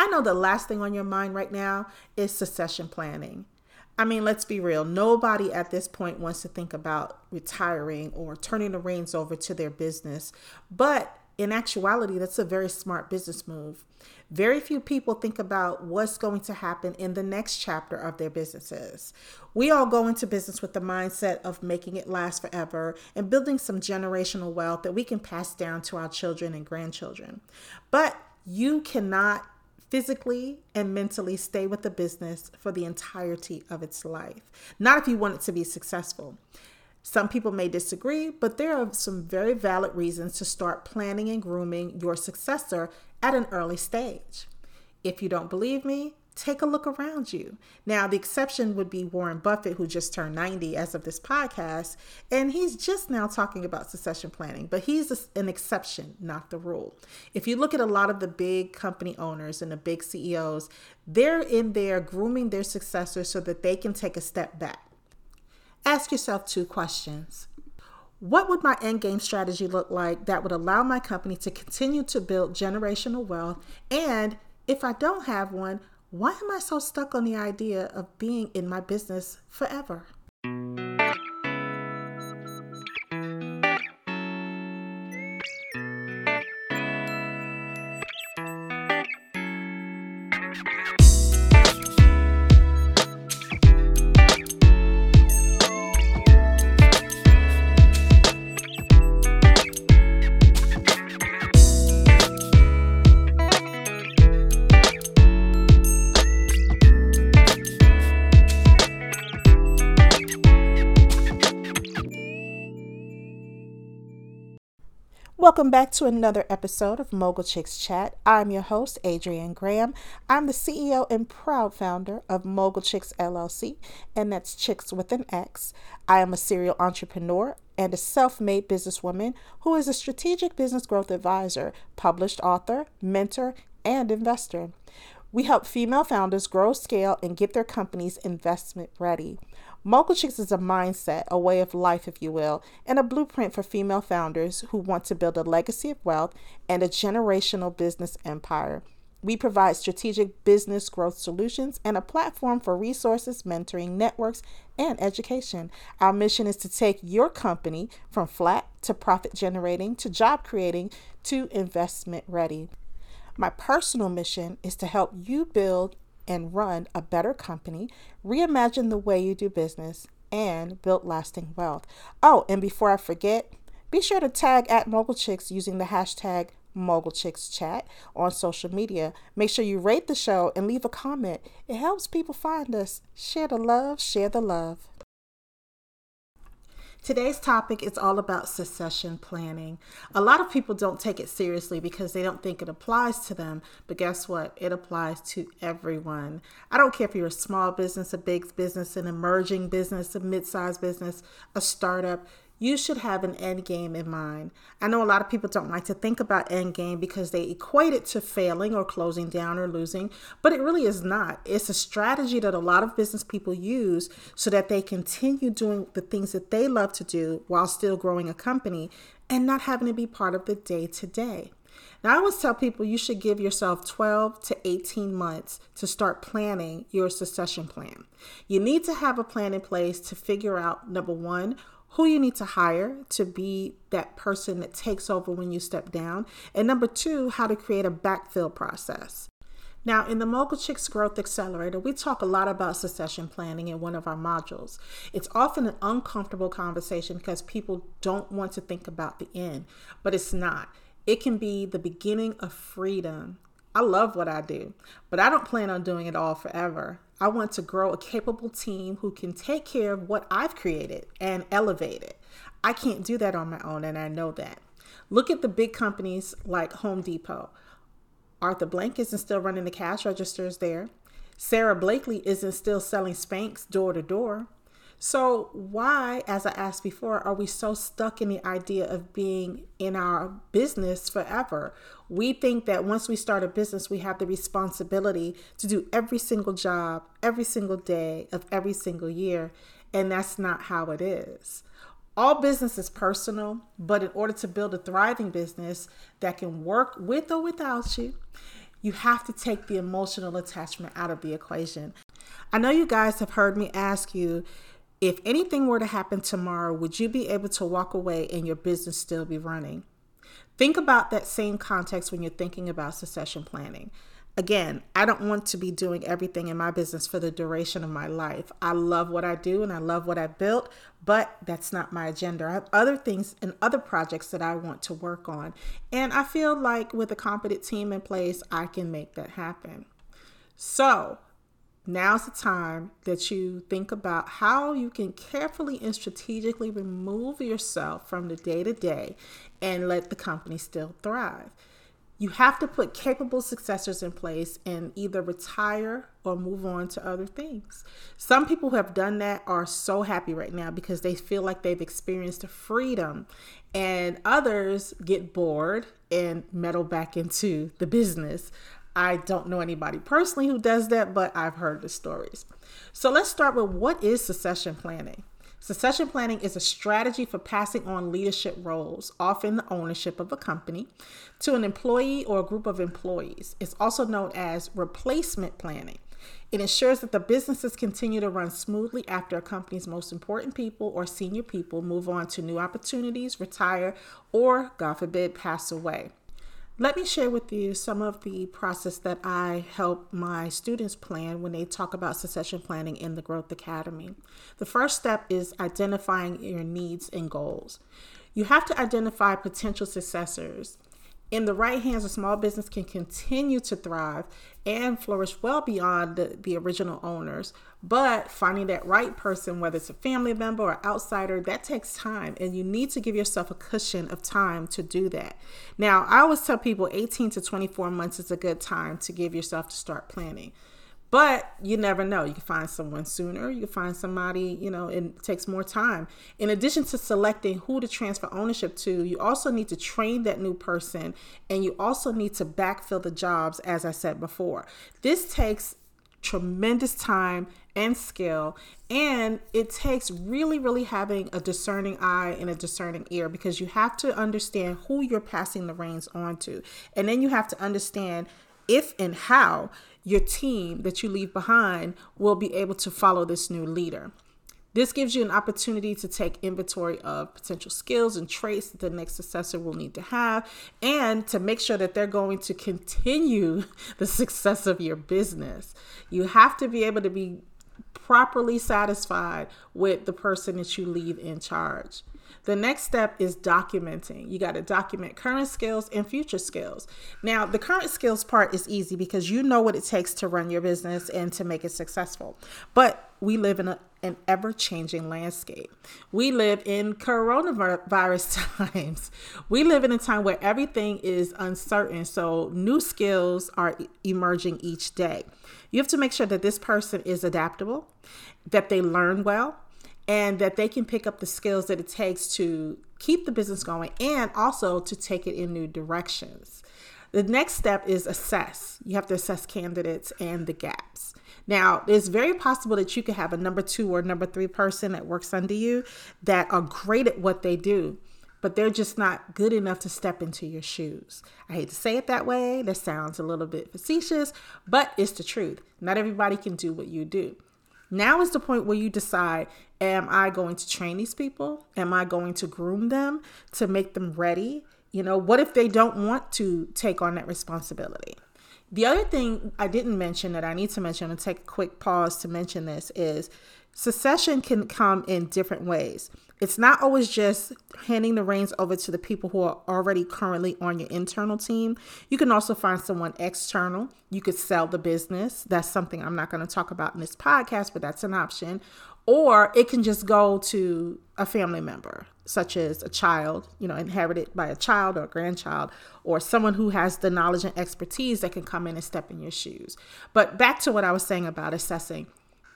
I know the last thing on your mind right now is succession planning. I mean, let's be real. Nobody at this point wants to think about retiring or turning the reins over to their business. But in actuality, that's a very smart business move. Very few people think about what's going to happen in the next chapter of their businesses. We all go into business with the mindset of making it last forever and building some generational wealth that we can pass down to our children and grandchildren. But you cannot physically and mentally stay with the business for the entirety of its life. Not if you want it to be successful. Some people may disagree, but there are some very valid reasons to start planning and grooming your successor at an early stage. If you don't believe me, take a look around you. Now, the exception would be Warren Buffett, who just turned 90 as of this podcast, and he's just now talking about succession planning, but he's an exception, not the rule. If you look at a lot of the big company owners and the big CEOs, they're in there grooming their successors so that they can take a step back. Ask yourself two questions. What would my end game strategy look like that would allow my company to continue to build generational wealth? And if I don't have one, why am I so stuck on the idea of being in my business forever? Welcome back to another episode of Mogul Chix Chat. I'm your host, Adrienne Graham. I'm the CEO and proud founder of Mogul Chix LLC, and that's Chix with an X. I am a serial entrepreneur and a self made businesswoman who is a strategic business growth advisor, published author, mentor, and investor. We help female founders grow, scale, and get their companies investment ready. Mogul Chix is a mindset, a way of life, if you will, and a blueprint for female founders who want to build a legacy of wealth and a generational business empire. We provide strategic business growth solutions and a platform for resources, mentoring, networks, and education. Our mission is to take your company from flat to profit generating to job creating to investment ready. My personal mission is to help you build and run a better company, reimagine the way you do business, and build lasting wealth. Oh, and before I forget, be sure to tag at Mogul Chix using the hashtag Mogul Chix Chat on social media. Make sure you rate the show and leave a comment. It helps people find us. Share the love, share the love. Today's topic is all about succession planning. A lot of people don't take it seriously because they don't think it applies to them, but guess what? It applies to everyone. I don't care if you're a small business, a big business, an emerging business, a mid sized business, a startup you should have an end game in mind. I know a lot of people don't like to think about end game because they equate it to failing or closing down or losing, but it really is not. It's a strategy that a lot of business people use so that they continue doing the things that they love to do while still growing a company and not having to be part of the day to day. Now, I always tell people you should give yourself 12 to 18 months to start planning your succession plan. You need to have a plan in place to figure out number one, who you need to hire to be that person that takes over when you step down. And number two, how to create a backfill process. Now, in the Mogul Chix Growth Accelerator, we talk a lot about succession planning in one of our modules. It's often an uncomfortable conversation because people don't want to think about the end, but it's not. It can be the beginning of freedom. I love what I do, but I don't plan on doing it all forever. I want to grow a capable team who can take care of what I've created and elevate it. I can't do that on my own, and I know that. Look at the big companies like Home Depot. Arthur Blank isn't still running the cash registers there. Sara Blakely isn't still selling Spanx door to door. So, why, as I asked before, are we so stuck in the idea of being in our business forever? We think that once we start a business, we have the responsibility to do every single job, every single day of every single year. And that's not how it is. All business is personal, but in order to build a thriving business that can work with or without you, You have to take the emotional attachment out of the equation. I know you guys have heard me ask you if anything were to happen tomorrow, would you be able to walk away and your business still be running? Think about that same context when you're thinking about succession planning. Again, I don't want to be doing everything in my business for the duration of my life. I love what I do and I love what I built, but that's not my agenda. I have other things and other projects that I want to work on. And I feel like with a competent team in place, I can make that happen. So, now's the time that you think about how you can carefully and strategically remove yourself from the day to day and let the company still thrive. You have to put capable successors in place and either retire or move on to other things. Some people who have done that are so happy right now because they feel like they've experienced freedom, and others get bored and meddle back into the business. I don't know anybody personally who does that, but I've heard the stories. So let's start with what is succession planning? Succession planning is a strategy for passing on leadership roles, often the ownership of a company, to an employee or a group of employees. It's also known as replacement planning. It ensures that the businesses continue to run smoothly after a company's most important people or senior people move on to new opportunities, retire, or, God forbid, pass away. Let me share with you some of the process that I help my students plan when they talk about succession planning in the Growth Academy. The first step is identifying your needs and goals. You have to identify potential successors in the right hands, a small business can continue to thrive and flourish well beyond the, the, original owners. But finding that right person, whether it's a family member or outsider, that takes time. And you need to give yourself a cushion of time to do that. Now, I always tell people 18 to 24 months is a good time to give yourself to start planning. But you never know. You can find someone sooner. You can find somebody, you know, it takes more time. In addition to selecting who to transfer ownership to, you also need to train that new person and you also need to backfill the jobs, as I said before. This takes tremendous time and skill and it takes really really having a discerning eye and a discerning ear because you have to understand who you're passing the reins on to and then you have to understand if and how your team that you leave behind will be able to follow this new leader. This gives you an opportunity to take inventory of potential skills and traits that the next successor will need to have, and to make sure that they're going to continue the success of your business. You have to be able to be properly satisfied with the person that you leave in charge. The next step is documenting. You got to document current skills and future skills. Now, the current skills part is easy because you know what it takes to run your business and to make it successful. But we live in a, an ever changing landscape. We live in coronavirus times. We live in a time where everything is uncertain. So, new skills are emerging each day. You have to make sure that this person is adaptable, that they learn well, and that they can pick up the skills that it takes to keep the business going and also to take it in new directions. The next step is assess. You have to assess candidates and the gaps. Now, it's very possible that you could have a number two or number three person that works under you that are great at what they do, but they're just not good enough to step into your shoes. I hate to say it that way. That sounds a little bit facetious, but it's the truth. Not everybody can do what you do. Now is the point where you decide am I going to train these people? Am I going to groom them to make them ready? You know, what if they don't want to take on that responsibility? The other thing I didn't mention that I need to mention and take a quick pause to mention this is succession can come in different ways. It's not always just handing the reins over to the people who are already currently on your internal team. You can also find someone external. You could sell the business. That's something I'm not going to talk about in this podcast, but that's an option. Or it can just go to a family member, such as a child, you know, inherited by a child or a grandchild, or someone who has the knowledge and expertise that can come in and step in your shoes. But back to what I was saying about assessing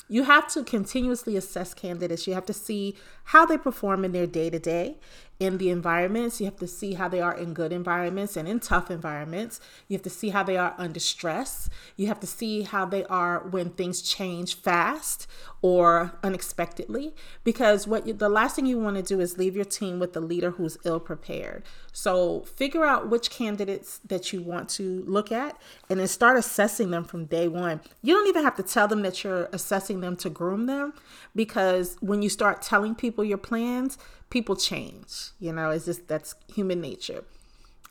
you have to continuously assess candidates. You have to see how they perform in their day to day. In the environments. You have to see how they are in good environments and in tough environments. You have to see how they are under stress. You have to see how they are when things change fast or unexpectedly. Because what you, the last thing you want to do is leave your team with a leader who's ill prepared. So figure out which candidates that you want to look at and then start assessing them from day one. You don't even have to tell them that you're assessing them to groom them because when you start telling people your plans, people change. You know, it's just that's human nature.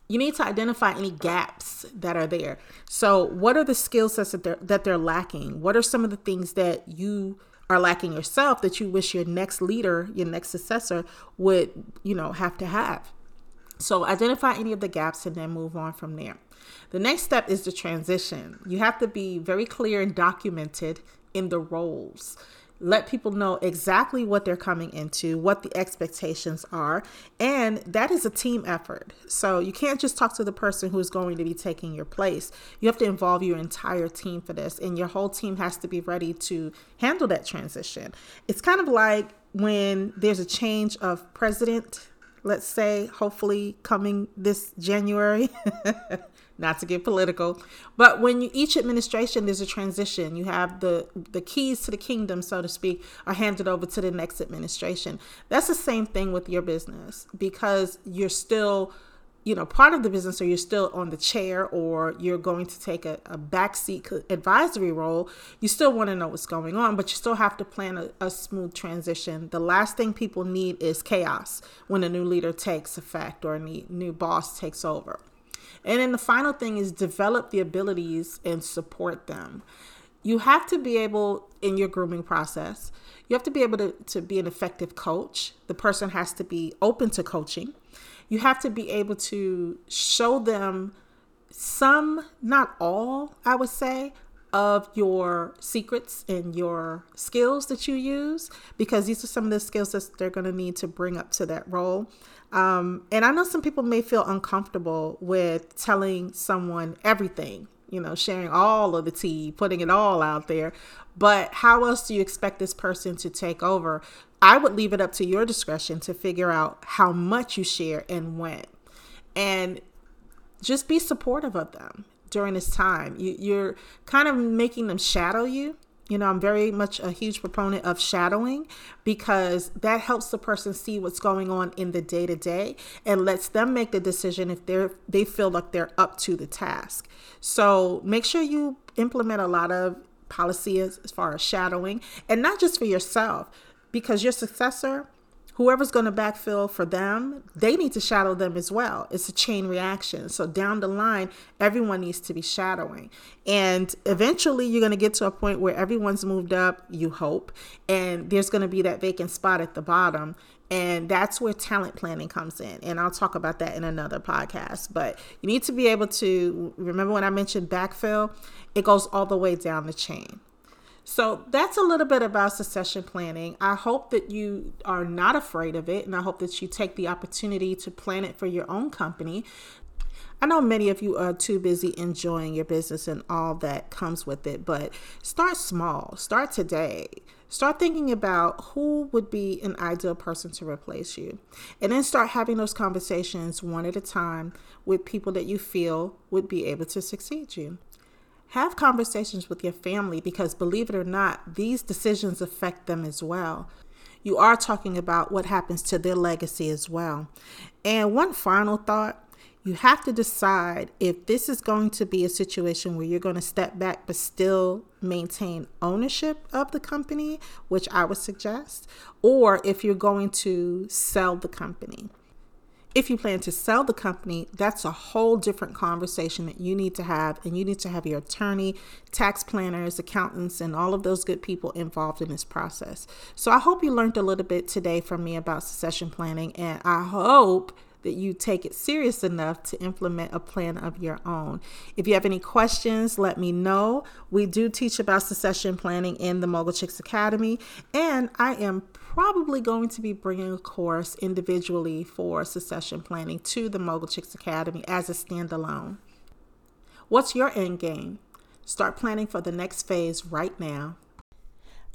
You need to identify any gaps that are there. So, what are the skill sets that they're, that they're lacking? What are some of the things that you are lacking yourself that you wish your next leader, your next successor would, you know, have to have? So, identify any of the gaps and then move on from there. The next step is the transition. You have to be very clear and documented in the roles let people know exactly what they're coming into, what the expectations are, and that is a team effort. So you can't just talk to the person who's going to be taking your place. You have to involve your entire team for this, and your whole team has to be ready to handle that transition. It's kind of like when there's a change of president, let's say, hopefully coming this January. not to get political but when you, each administration there's a transition. You have the the keys to the kingdom so to speak are handed over to the next administration. That's the same thing with your business because you're still you know part of the business or you're still on the chair or you're going to take a, a backseat advisory role. You still want to know what's going on but you still have to plan a, a smooth transition. The last thing people need is chaos when a new leader takes effect or a new boss takes over and then the final thing is develop the abilities and support them. You have to be able, in your grooming process, you have to be able to, to be an effective coach. The person has to be open to coaching. You have to be able to show them some, not all, I would say, of your secrets and your skills that you use because these are some of the skills that they're going to need to bring up to that role. Um, and I know some people may feel uncomfortable with telling someone everything, you know, sharing all of the tea, putting it all out there. But how else do you expect this person to take over? I would leave it up to your discretion to figure out how much you share and when. And just be supportive of them during this time. You, you're kind of making them shadow you you know, I'm very much a huge proponent of shadowing because that helps the person see what's going on in the day to day and lets them make the decision if they're they feel like they're up to the task. So make sure you implement a lot of policy as, as far as shadowing and not just for yourself because your successor whoever's going to backfill for them, they need to shadow them as well. It's a chain reaction. So down the line, everyone needs to be shadowing. And eventually, you're going to get to a point where everyone's moved up, you hope, and there's going to be that vacant spot at the bottom. And that's where talent planning comes in. And I'll talk about that in another podcast. But you need to be able to remember when I mentioned backfill, it goes all the way down the chain. So that's a little bit about succession planning. I hope that you are not afraid of it, and I hope that you take the opportunity to plan it for your own company. I know many of you are too busy enjoying your business and all that comes with it, but start small. Start today. Start thinking about who would be an ideal person to replace you. And then start having those conversations one at a time with people that you feel would be able to succeed you. Have conversations with your family because, believe it or not, these decisions affect them as well. You are talking about what happens to their legacy as well. And one final thought you have to decide if this is going to be a situation where you're going to step back but still maintain ownership of the company, which I would suggest, or if you're going to sell the company. If you plan to sell the company, that's a whole different conversation that you need to have, and you need to have your attorney, tax planners, accountants, and all of those good people involved in this process. So I hope you learned a little bit today from me about succession planning, and I hope that you take it serious enough to implement a plan of your own. If you have any questions, let me know. We do teach about succession planning in the Mogul Chix Academy, and I am probably going to be bringing a course individually for succession planning to the Mogul Chix Academy as a standalone. What's your end game? Start planning for the next phase right now.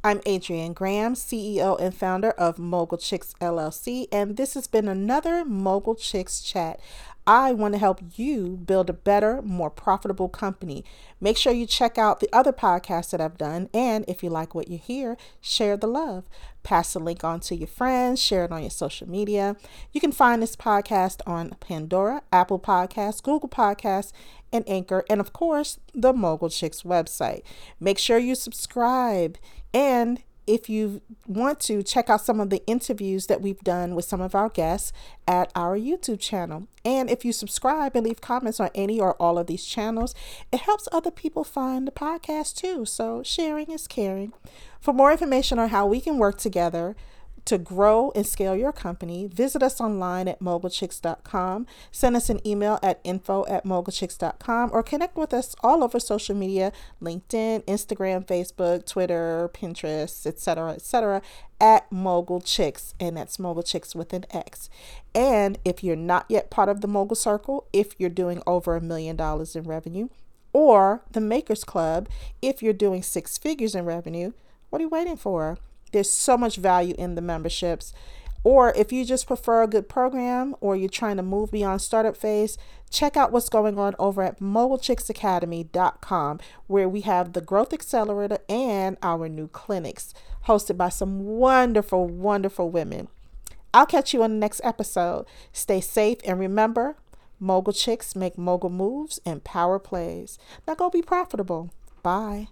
I'm Adrienne Graham, CEO and founder of Mogul Chix LLC, and this has been another Mogul Chix chat. I want to help you build a better, more profitable company. Make sure you check out the other podcasts that I've done. And if you like what you hear, share the love. Pass the link on to your friends, share it on your social media. You can find this podcast on Pandora, Apple Podcasts, Google Podcasts, and Anchor, and of course, the Mogul Chicks website. Make sure you subscribe and if you want to check out some of the interviews that we've done with some of our guests at our YouTube channel. And if you subscribe and leave comments on any or all of these channels, it helps other people find the podcast too. So sharing is caring. For more information on how we can work together, to grow and scale your company, visit us online at mogulchix.com, send us an email at info at mogulchix.com, or connect with us all over social media LinkedIn, Instagram, Facebook, Twitter, Pinterest, etc., etc., at Mogul Chix, and that's Mogul Chix with an X. And if you're not yet part of the Mogul Circle, if you're doing over a million dollars in revenue, or the Makers Club, if you're doing six figures in revenue, what are you waiting for? There's so much value in the memberships. Or if you just prefer a good program or you're trying to move beyond startup phase, check out what's going on over at mogulchixacademy.com, where we have the Growth Accelerator and our new clinics hosted by some wonderful, wonderful women. I'll catch you on the next episode. Stay safe and remember, mogul chicks make mogul moves and power plays. Now go be profitable. Bye.